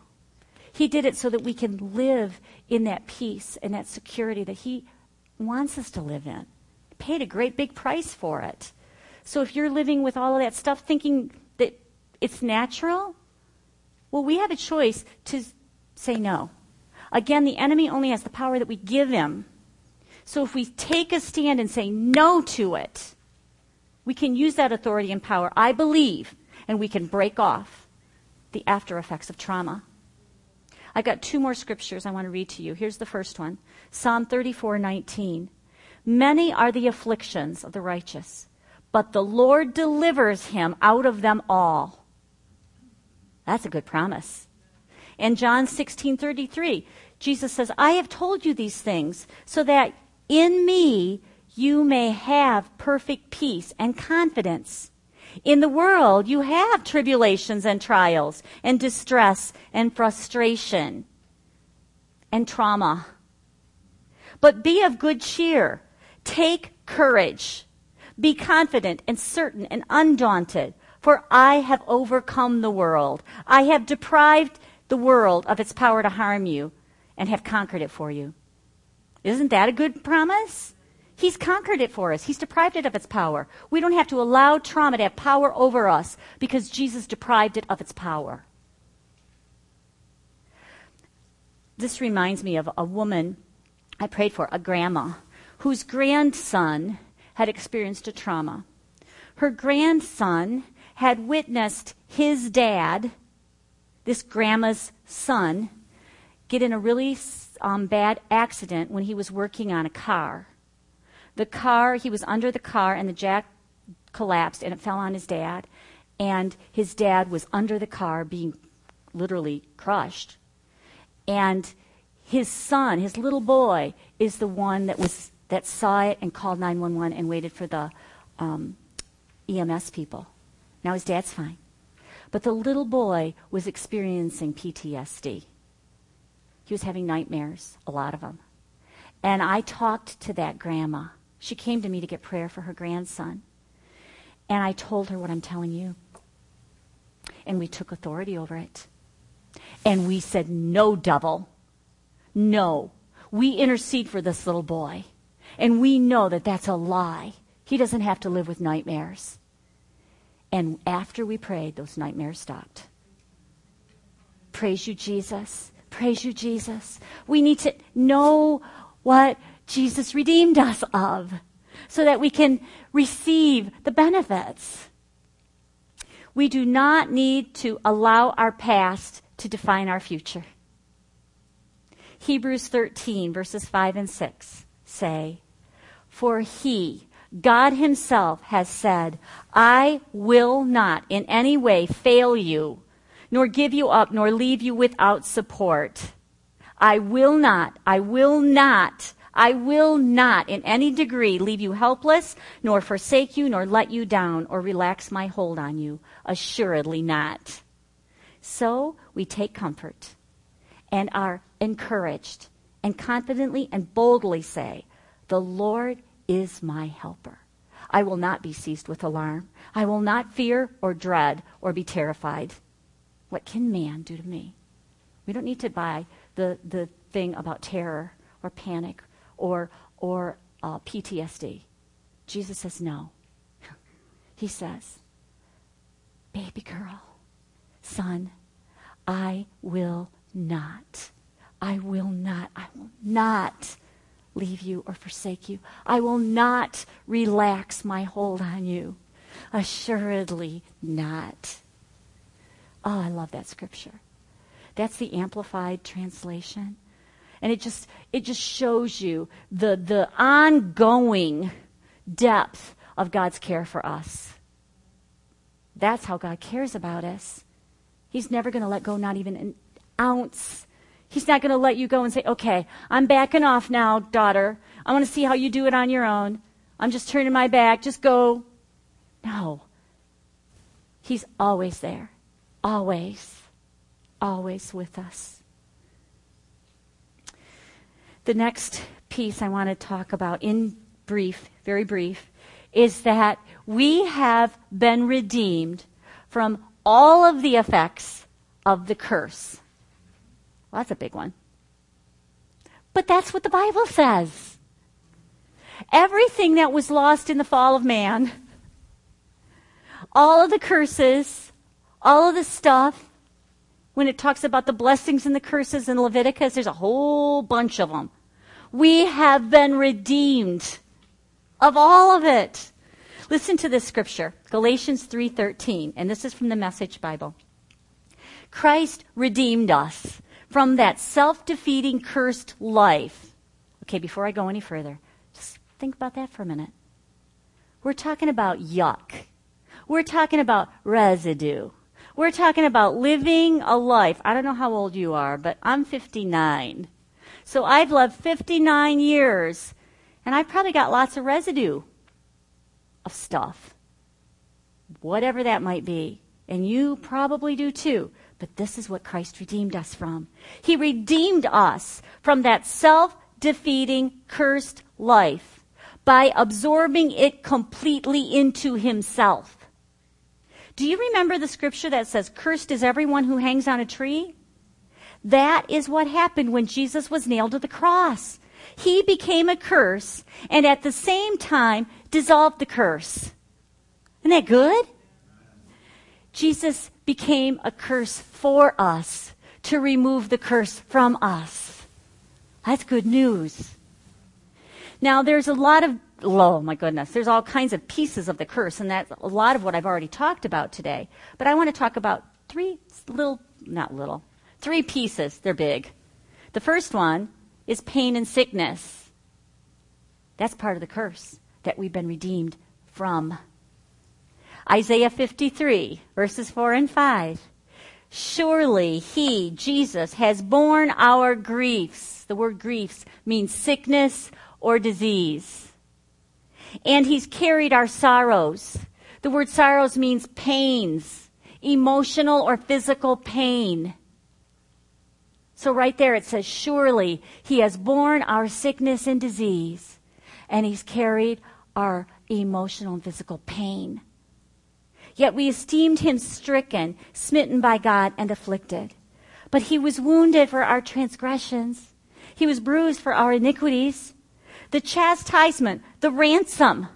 He did it so that we can live in that peace and that security that he wants us to live in paid a great big price for it. So if you're living with all of that stuff thinking that it's natural, well, we have a choice to say no. Again, the enemy only has the power that we give him. So if we take a stand and say no to it, we can use that authority and power, I believe, and we can break off the after effects of trauma. I've got two more scriptures I want to read to you. Here's the first one Psalm 34 19. Many are the afflictions of the righteous, but the Lord delivers him out of them all. That's a good promise. In John 16:33, Jesus says, "I have told you these things so that in me you may have perfect peace and confidence. In the world you have tribulations and trials and distress and frustration and trauma. But be of good cheer. Take courage. Be confident and certain and undaunted, for I have overcome the world. I have deprived the world of its power to harm you and have conquered it for you. Isn't that a good promise? He's conquered it for us. He's deprived it of its power. We don't have to allow trauma to have power over us because Jesus deprived it of its power. This reminds me of a woman I prayed for, a grandma whose grandson had experienced a trauma. Her grandson had witnessed his dad, this grandma's son, get in a really um, bad accident when he was working on a car. The car, he was under the car, and the jack collapsed and it fell on his dad. And his dad was under the car being literally crushed. And his son, his little boy, is the one that was that saw it and called 911 and waited for the um, EMS people. Now his dad's fine. But the little boy was experiencing PTSD. He was having nightmares, a lot of them. And I talked to that grandma. She came to me to get prayer for her grandson. And I told her what I'm telling you. And we took authority over it. And we said, No, devil. No. We intercede for this little boy. And we know that that's a lie. He doesn't have to live with nightmares. And after we prayed, those nightmares stopped. Praise you, Jesus. Praise you, Jesus. We need to know what Jesus redeemed us of so that we can receive the benefits. We do not need to allow our past to define our future. Hebrews 13, verses 5 and 6 say, For he, God Himself, has said, I will not in any way fail you, nor give you up, nor leave you without support. I will not, I will not, I will not in any degree leave you helpless, nor forsake you, nor let you down, or relax my hold on you. Assuredly not. So we take comfort and are encouraged and confidently and boldly say, The Lord is my helper. I will not be seized with alarm. I will not fear or dread or be terrified. What can man do to me? We don't need to buy the, the thing about terror or panic or, or uh, PTSD. Jesus says no. He says, Baby girl, son, I will not. I will not. I will not leave you or forsake you. I will not relax my hold on you. Assuredly not. Oh, I love that scripture. That's the amplified translation. And it just it just shows you the the ongoing depth of God's care for us. That's how God cares about us. He's never going to let go not even an ounce He's not going to let you go and say, okay, I'm backing off now, daughter. I want to see how you do it on your own. I'm just turning my back. Just go. No. He's always there. Always. Always with us. The next piece I want to talk about in brief, very brief, is that we have been redeemed from all of the effects of the curse. Well, that's a big one. But that's what the Bible says. Everything that was lost in the fall of man, all of the curses, all of the stuff, when it talks about the blessings and the curses in Leviticus, there's a whole bunch of them. We have been redeemed of all of it. Listen to this scripture, Galatians 3:13, and this is from the Message Bible. Christ redeemed us from that self defeating, cursed life. Okay, before I go any further, just think about that for a minute. We're talking about yuck. We're talking about residue. We're talking about living a life. I don't know how old you are, but I'm 59. So I've lived 59 years, and I've probably got lots of residue of stuff, whatever that might be. And you probably do too. But this is what Christ redeemed us from. He redeemed us from that self defeating, cursed life by absorbing it completely into himself. Do you remember the scripture that says, Cursed is everyone who hangs on a tree? That is what happened when Jesus was nailed to the cross. He became a curse and at the same time dissolved the curse. Isn't that good? Jesus became a curse for us to remove the curse from us. That's good news. Now, there's a lot of, oh my goodness, there's all kinds of pieces of the curse, and that's a lot of what I've already talked about today. But I want to talk about three little, not little, three pieces. They're big. The first one is pain and sickness. That's part of the curse that we've been redeemed from. Isaiah 53, verses 4 and 5. Surely he, Jesus, has borne our griefs. The word griefs means sickness or disease. And he's carried our sorrows. The word sorrows means pains, emotional or physical pain. So right there it says, surely he has borne our sickness and disease, and he's carried our emotional and physical pain. Yet we esteemed him stricken, smitten by God, and afflicted. But he was wounded for our transgressions. He was bruised for our iniquities. The chastisement, the ransom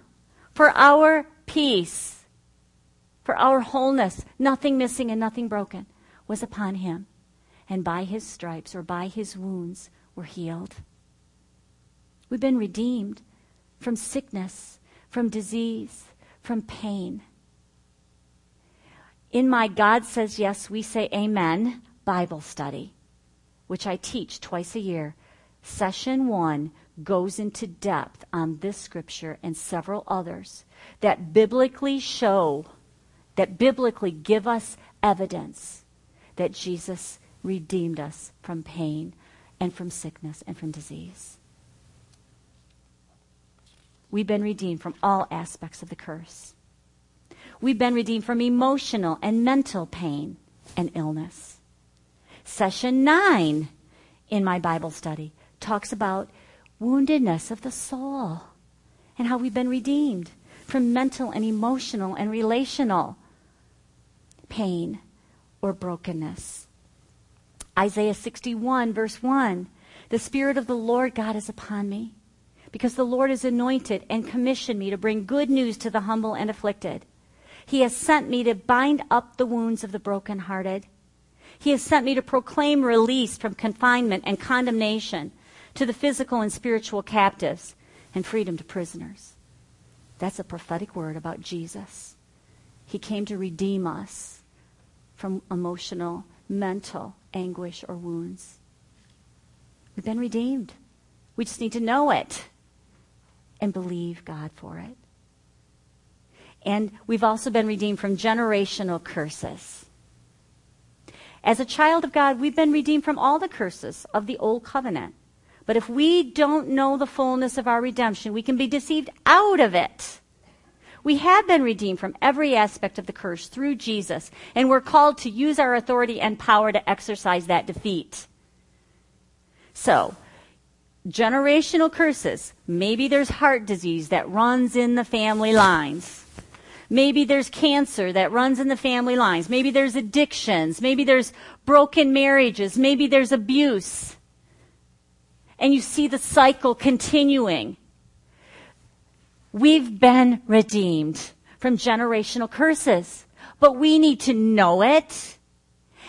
for our peace, for our wholeness, nothing missing and nothing broken, was upon him. and by his stripes or by his wounds were healed. We've been redeemed from sickness, from disease, from pain. In my God Says Yes, We Say Amen Bible study, which I teach twice a year, session one goes into depth on this scripture and several others that biblically show, that biblically give us evidence that Jesus redeemed us from pain and from sickness and from disease. We've been redeemed from all aspects of the curse. We've been redeemed from emotional and mental pain and illness. Session 9 in my Bible study talks about woundedness of the soul and how we've been redeemed from mental and emotional and relational pain or brokenness. Isaiah 61, verse 1 The Spirit of the Lord God is upon me because the Lord has anointed and commissioned me to bring good news to the humble and afflicted. He has sent me to bind up the wounds of the brokenhearted. He has sent me to proclaim release from confinement and condemnation to the physical and spiritual captives and freedom to prisoners. That's a prophetic word about Jesus. He came to redeem us from emotional, mental anguish or wounds. We've been redeemed. We just need to know it and believe God for it. And we've also been redeemed from generational curses. As a child of God, we've been redeemed from all the curses of the old covenant. But if we don't know the fullness of our redemption, we can be deceived out of it. We have been redeemed from every aspect of the curse through Jesus, and we're called to use our authority and power to exercise that defeat. So, generational curses. Maybe there's heart disease that runs in the family lines. Maybe there's cancer that runs in the family lines. Maybe there's addictions. Maybe there's broken marriages. Maybe there's abuse. And you see the cycle continuing. We've been redeemed from generational curses, but we need to know it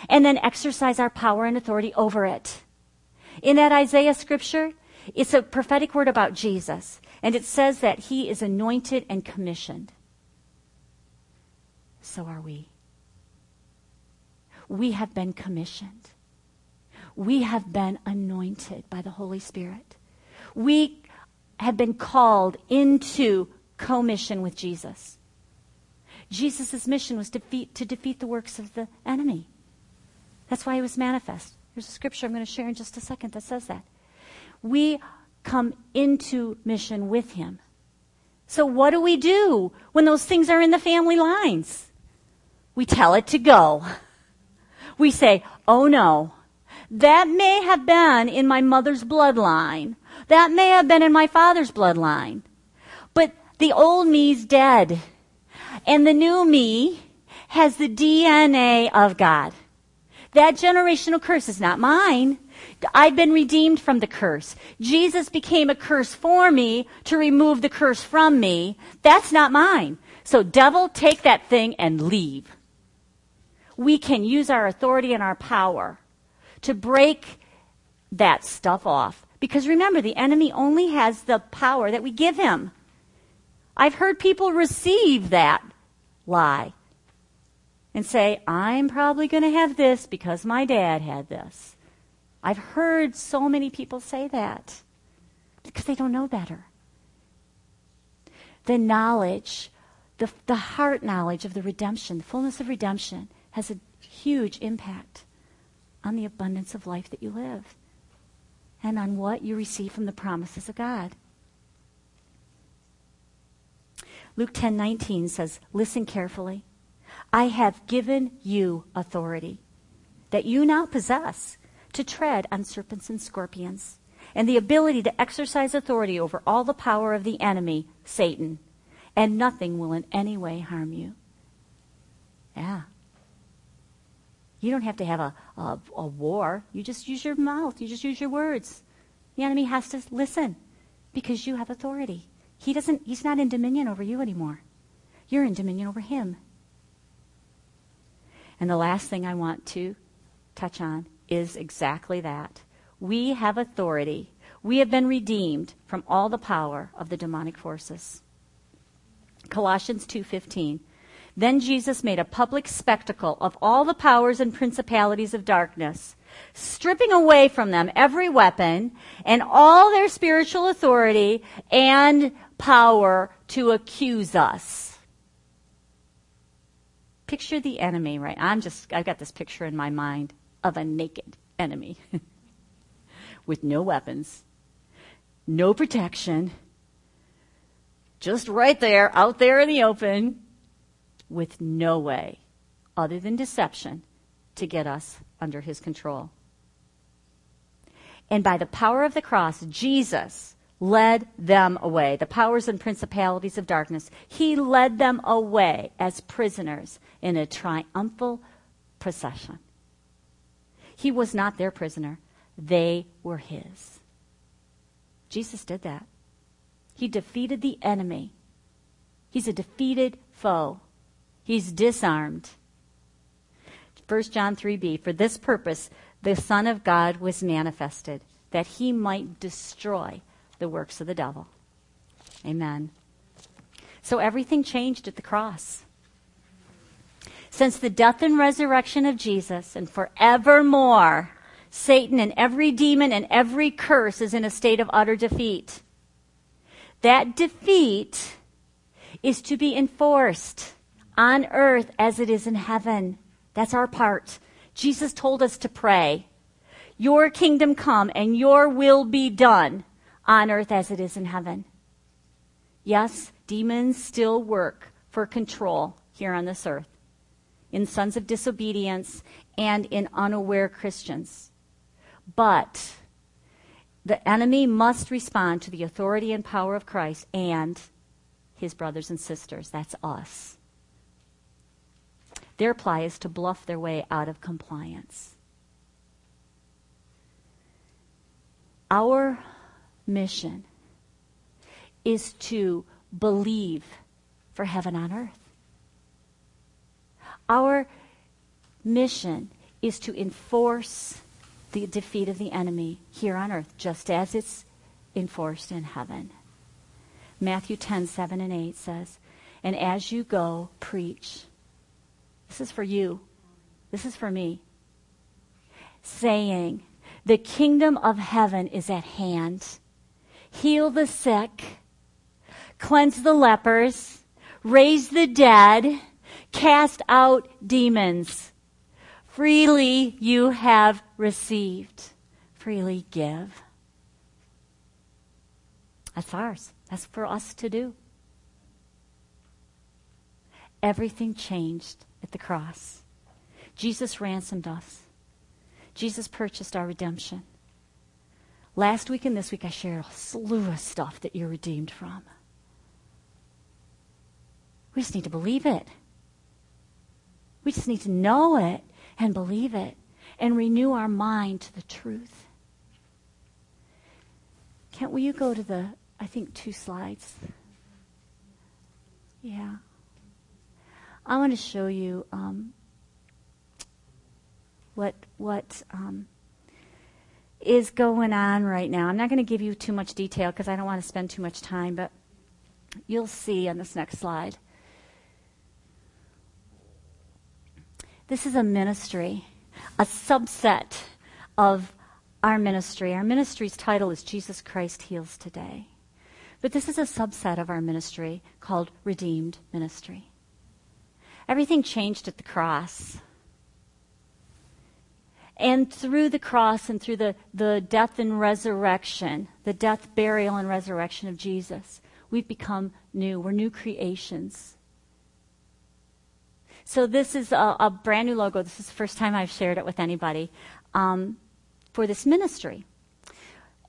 and then exercise our power and authority over it. In that Isaiah scripture, it's a prophetic word about Jesus, and it says that he is anointed and commissioned. So are we. We have been commissioned. We have been anointed by the Holy Spirit. We have been called into commission with Jesus. Jesus' mission was defeat, to defeat the works of the enemy. That's why he was manifest. There's a scripture I'm going to share in just a second that says that we come into mission with him. So what do we do when those things are in the family lines? We tell it to go. We say, oh no, that may have been in my mother's bloodline. That may have been in my father's bloodline. But the old me's dead. And the new me has the DNA of God. That generational curse is not mine. I've been redeemed from the curse. Jesus became a curse for me to remove the curse from me. That's not mine. So devil, take that thing and leave. We can use our authority and our power to break that stuff off. Because remember, the enemy only has the power that we give him. I've heard people receive that lie and say, I'm probably going to have this because my dad had this. I've heard so many people say that because they don't know better. The knowledge, the, the heart knowledge of the redemption, the fullness of redemption, has a huge impact on the abundance of life that you live and on what you receive from the promises of God. Luke 10:19 says, "Listen carefully. I have given you authority that you now possess to tread on serpents and scorpions, and the ability to exercise authority over all the power of the enemy, Satan, and nothing will in any way harm you. Yeah. You don't have to have a, a, a war. You just use your mouth. You just use your words. The enemy has to listen because you have authority. He doesn't, he's not in dominion over you anymore. You're in dominion over him. And the last thing I want to touch on is exactly that. We have authority. We have been redeemed from all the power of the demonic forces. Colossians 2:15 Then Jesus made a public spectacle of all the powers and principalities of darkness, stripping away from them every weapon and all their spiritual authority and power to accuse us. Picture the enemy, right? I'm just I've got this picture in my mind of a naked enemy with no weapons, no protection, just right there, out there in the open, with no way other than deception to get us under his control. And by the power of the cross, Jesus led them away. The powers and principalities of darkness, he led them away as prisoners in a triumphal procession. He was not their prisoner, they were his. Jesus did that. He defeated the enemy. He's a defeated foe. He's disarmed. 1 John 3b For this purpose the Son of God was manifested, that he might destroy the works of the devil. Amen. So everything changed at the cross. Since the death and resurrection of Jesus, and forevermore, Satan and every demon and every curse is in a state of utter defeat. That defeat is to be enforced on earth as it is in heaven. That's our part. Jesus told us to pray, Your kingdom come and your will be done on earth as it is in heaven. Yes, demons still work for control here on this earth in sons of disobedience and in unaware Christians. But the enemy must respond to the authority and power of Christ and his brothers and sisters. That's us. Their ply is to bluff their way out of compliance. Our mission is to believe for heaven on earth. Our mission is to enforce the defeat of the enemy here on earth, just as it's enforced in heaven. Matthew 10, 7 and 8 says, And as you go, preach. This is for you. This is for me. Saying, The kingdom of heaven is at hand. Heal the sick, cleanse the lepers, raise the dead, cast out demons. Freely you have received, freely give. That's ours. That's for us to do. Everything changed at the cross. Jesus ransomed us. Jesus purchased our redemption. Last week and this week, I shared a slew of stuff that you're redeemed from. We just need to believe it. We just need to know it and believe it and renew our mind to the truth. Can't will you go to the I think two slides? Yeah. I want to show you um, what what um, is going on right now. I'm not going to give you too much detail because I don't want to spend too much time, but you'll see on this next slide. This is a ministry, a subset of our ministry. Our ministry's title is Jesus Christ Heals Today. But this is a subset of our ministry called Redeemed Ministry. Everything changed at the cross. And through the cross and through the, the death and resurrection, the death, burial, and resurrection of Jesus, we've become new. We're new creations. So this is a, a, brand new logo. This is the first time I've shared it with anybody um, for this ministry.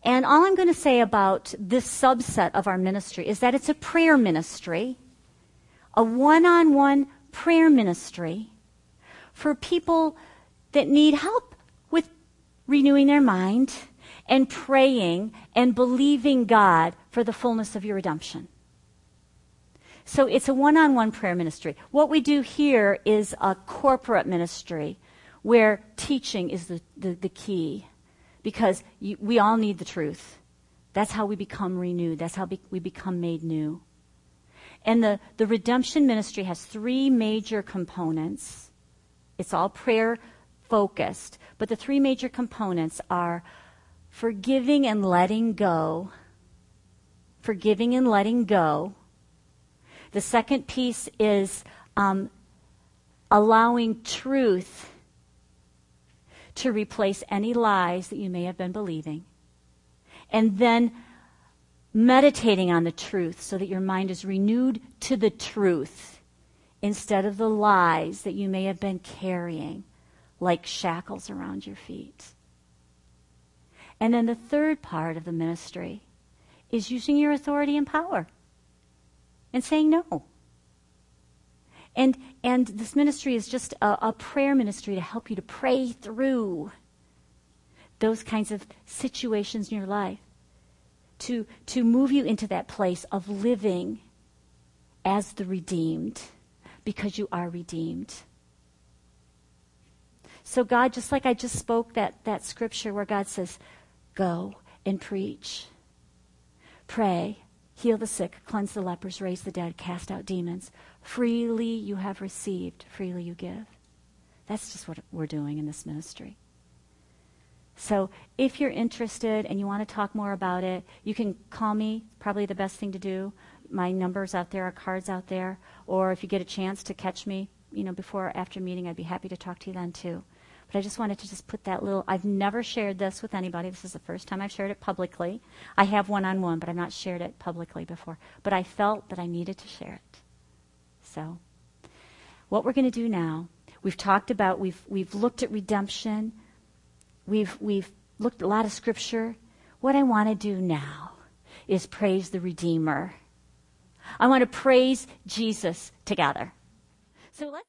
And all I'm going to say about this subset of our ministry is that it's a prayer ministry, a one on one prayer ministry for people that need help with renewing their mind and praying and believing God for the fullness of your redemption. So it's a one on one prayer ministry. What we do here is a corporate ministry where teaching is the, the, the key because you, we all need the truth. That's how we become renewed. That's how be, we become made new. And the, the redemption ministry has three major components. It's all prayer focused, but the three major components are forgiving and letting go, forgiving and letting go. The second piece is um, allowing truth to replace any lies that you may have been believing. And then meditating on the truth so that your mind is renewed to the truth instead of the lies that you may have been carrying like shackles around your feet. And then the third part of the ministry is using your authority and power and saying no. And, and this ministry is just a, a prayer ministry to help you to pray through those kinds of situations in your life, to, to move you into that place of living as the redeemed, because you are redeemed. So, God, just like I just spoke that, that scripture where God says, Go and preach, pray, heal the sick, cleanse the lepers, raise the dead, cast out demons. Freely you have received, freely you give. That's just what we're doing in this ministry. So if you're interested and you want to talk more about it, you can call me. Probably the best thing to do. My numbers out there, our cards out there. Or if you get a chance to catch me, you know, before or after meeting, I'd be happy to talk to you then too. But I just wanted to just put that little. I've never shared this with anybody. This is the first time I've shared it publicly. I have one on one, but I've not shared it publicly before. But I felt that I needed to share it. So, what we're going to do now, we've talked about, we've, we've looked at redemption, we've, we've looked at a lot of scripture. What I want to do now is praise the Redeemer. I want to praise Jesus together. So let's